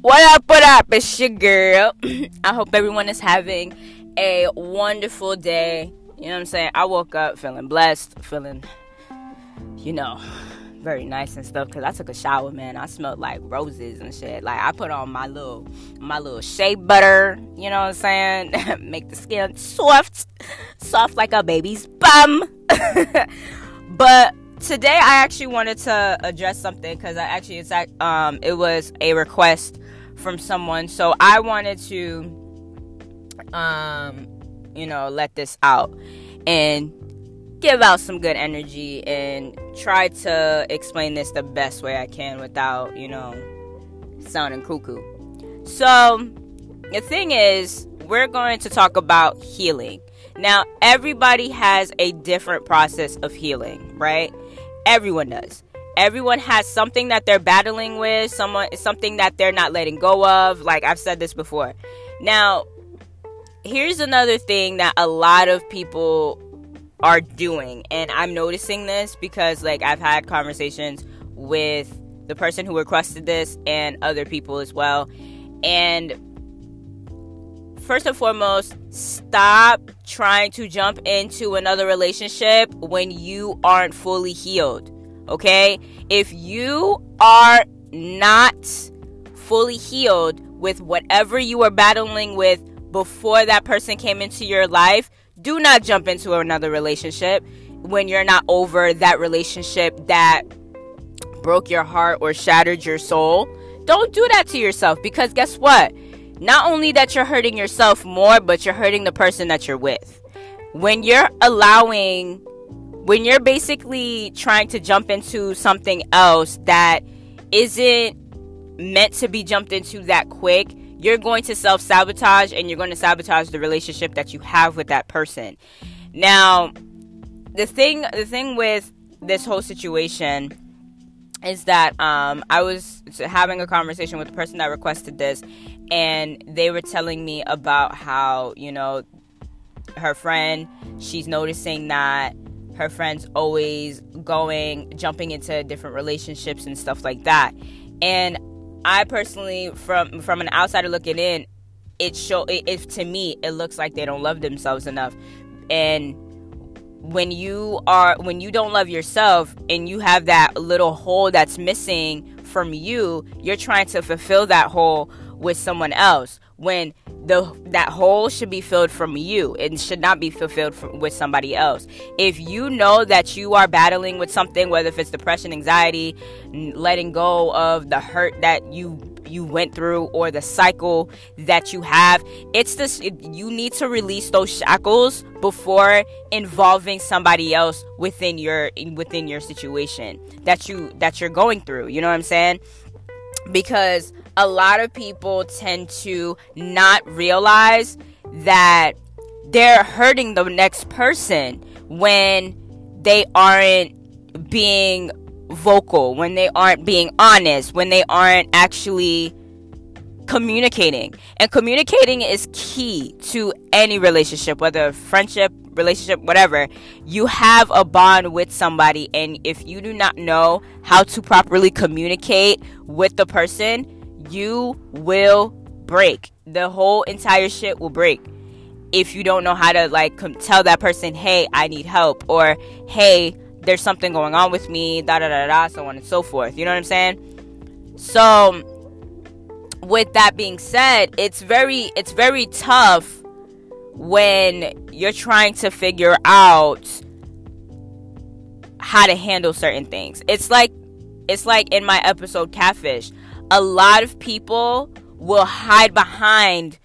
What up, what up? It's your girl. I hope everyone is having a wonderful day. You know what I'm saying? I woke up feeling blessed, feeling, you know, very nice and stuff because I took a shower, man. I smelled like roses and shit. Like I put on my little my little shea butter, you know what I'm saying? Make the skin soft, soft like a baby's bum. but today I actually wanted to address something because I actually it's um it was a request from someone, so I wanted to um you know let this out and give out some good energy and try to explain this the best way I can without, you know, sounding cuckoo. So, the thing is, we're going to talk about healing. Now, everybody has a different process of healing, right? Everyone does. Everyone has something that they're battling with, someone something that they're not letting go of. Like I've said this before. Now, here's another thing that a lot of people are doing and i'm noticing this because like i've had conversations with the person who requested this and other people as well and first and foremost stop trying to jump into another relationship when you aren't fully healed okay if you are not fully healed with whatever you were battling with before that person came into your life do not jump into another relationship when you're not over that relationship that broke your heart or shattered your soul. Don't do that to yourself because guess what? Not only that you're hurting yourself more, but you're hurting the person that you're with. When you're allowing, when you're basically trying to jump into something else that isn't meant to be jumped into that quick, you're going to self sabotage and you're going to sabotage the relationship that you have with that person. Now, the thing the thing with this whole situation is that um, I was having a conversation with the person that requested this, and they were telling me about how you know her friend she's noticing that her friends always going jumping into different relationships and stuff like that. And I personally, from from an outsider looking in, it show if to me it looks like they don't love themselves enough, and when you are when you don't love yourself and you have that little hole that's missing from you, you're trying to fulfill that hole with someone else. When the that hole should be filled from you and should not be fulfilled from, with somebody else. If you know that you are battling with something whether if it's depression anxiety letting go of the hurt that you you went through or the cycle that you have it's this you need to release those shackles before involving somebody else within your within your situation that you that you're going through. You know what i'm saying? Because a lot of people tend to not realize that they're hurting the next person when they aren't being vocal, when they aren't being honest, when they aren't actually communicating. And communicating is key to any relationship, whether friendship, relationship, whatever. You have a bond with somebody, and if you do not know how to properly communicate with the person, you will break. The whole entire shit will break if you don't know how to like tell that person, "Hey, I need help," or "Hey, there's something going on with me," da da da da, so on and so forth. You know what I'm saying? So, with that being said, it's very it's very tough when you're trying to figure out how to handle certain things. It's like it's like in my episode Catfish a lot of people will hide behind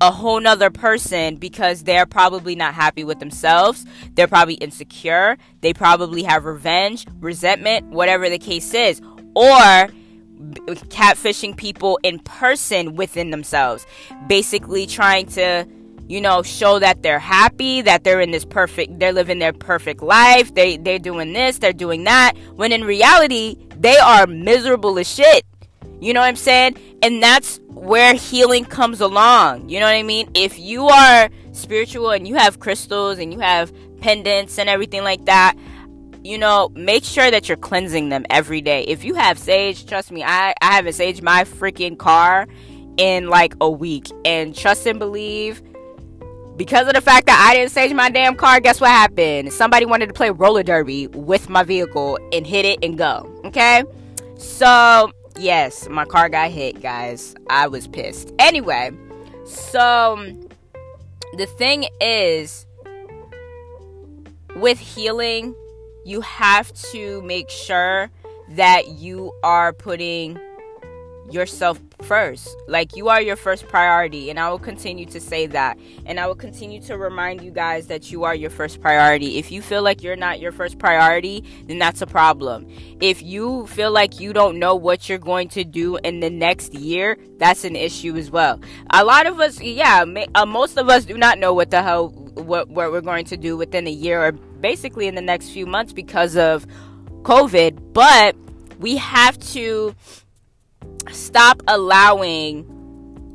a whole nother person because they're probably not happy with themselves. They're probably insecure. They probably have revenge, resentment, whatever the case is. Or catfishing people in person within themselves. Basically trying to, you know, show that they're happy, that they're in this perfect, they're living their perfect life. They, they're doing this, they're doing that. When in reality, they are miserable as shit. You know what I'm saying? And that's where healing comes along. You know what I mean? If you are spiritual and you have crystals and you have pendants and everything like that, you know, make sure that you're cleansing them every day. If you have sage, trust me, I, I haven't saged my freaking car in like a week. And trust and believe, because of the fact that I didn't sage my damn car, guess what happened? Somebody wanted to play roller derby with my vehicle and hit it and go. Okay? So, yes, my car got hit, guys. I was pissed. Anyway, so um, the thing is, with healing, you have to make sure that you are putting yourself first. Like you are your first priority. And I will continue to say that. And I will continue to remind you guys that you are your first priority. If you feel like you're not your first priority, then that's a problem. If you feel like you don't know what you're going to do in the next year, that's an issue as well. A lot of us, yeah, uh, most of us do not know what the hell what, what we're going to do within a year or basically in the next few months because of COVID, but we have to stop allowing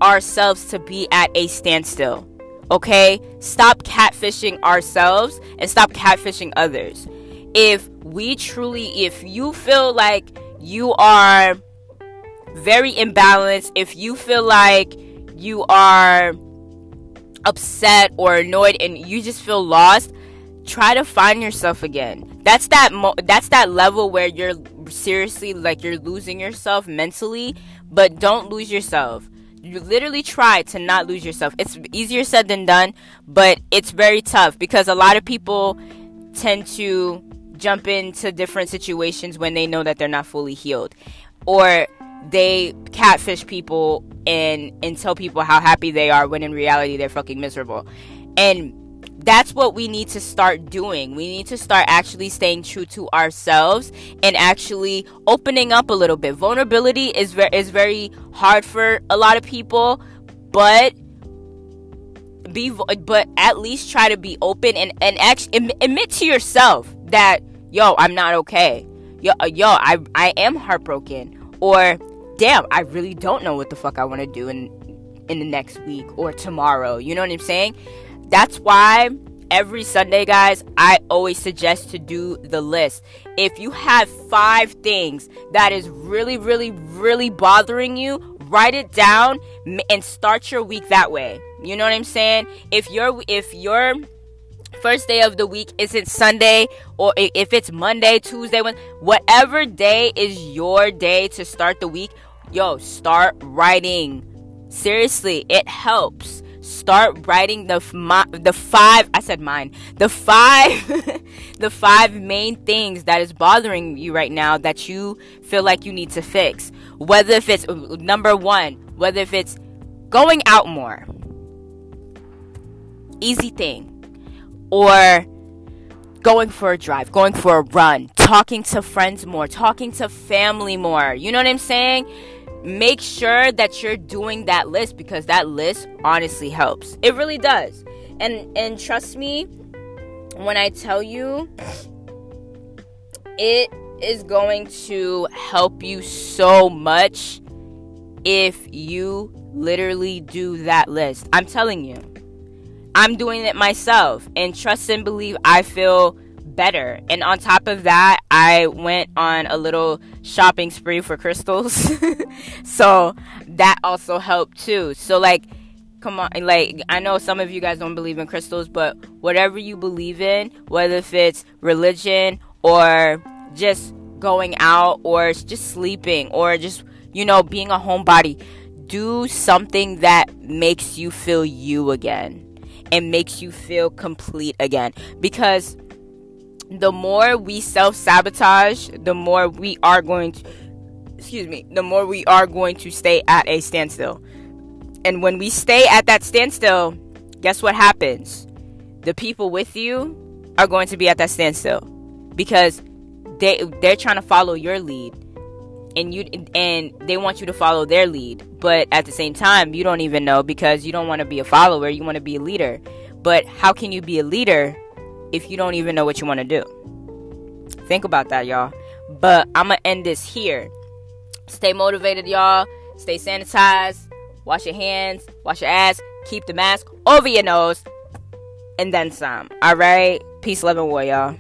ourselves to be at a standstill. Okay? Stop catfishing ourselves and stop catfishing others. If we truly, if you feel like you are very imbalanced, if you feel like you are upset or annoyed and you just feel lost, try to find yourself again. That's that mo- that's that level where you're seriously like you're losing yourself mentally, but don't lose yourself. You literally try to not lose yourself. It's easier said than done, but it's very tough because a lot of people tend to jump into different situations when they know that they're not fully healed or they catfish people and and tell people how happy they are when in reality they're fucking miserable. And that's what we need to start doing. We need to start actually staying true to ourselves and actually opening up a little bit. Vulnerability is very is very hard for a lot of people, but be but at least try to be open and and actually admit to yourself that yo, I'm not okay. Yo, uh, yo, I I am heartbroken or damn, I really don't know what the fuck I want to do in in the next week or tomorrow. You know what I'm saying? That's why every Sunday, guys, I always suggest to do the list. If you have five things that is really, really, really bothering you, write it down and start your week that way. You know what I'm saying? If your if your first day of the week isn't Sunday or if it's Monday, Tuesday, whatever day is your day to start the week, yo, start writing. Seriously, it helps start writing the my, the five I said mine the five the five main things that is bothering you right now that you feel like you need to fix. Whether if it's number 1 whether if it's going out more easy thing or going for a drive going for a run talking to friends more talking to family more you know what I'm saying make sure that you're doing that list because that list honestly helps. It really does. And and trust me when I tell you it is going to help you so much if you literally do that list. I'm telling you. I'm doing it myself and trust and believe I feel better. And on top of that, I went on a little shopping spree for crystals. so that also helped too. So like come on like I know some of you guys don't believe in crystals, but whatever you believe in, whether if it's religion or just going out or just sleeping or just you know being a homebody, do something that makes you feel you again and makes you feel complete again because the more we self sabotage, the more we are going to, excuse me, the more we are going to stay at a standstill. And when we stay at that standstill, guess what happens? The people with you are going to be at that standstill because they they're trying to follow your lead and you and they want you to follow their lead but at the same time you don't even know because you don't want to be a follower you want to be a leader but how can you be a leader if you don't even know what you want to do. Think about that, y'all. But I'm going to end this here. Stay motivated, y'all. Stay sanitized. Wash your hands. Wash your ass. Keep the mask over your nose. And then some. All right? Peace, love, and war, y'all.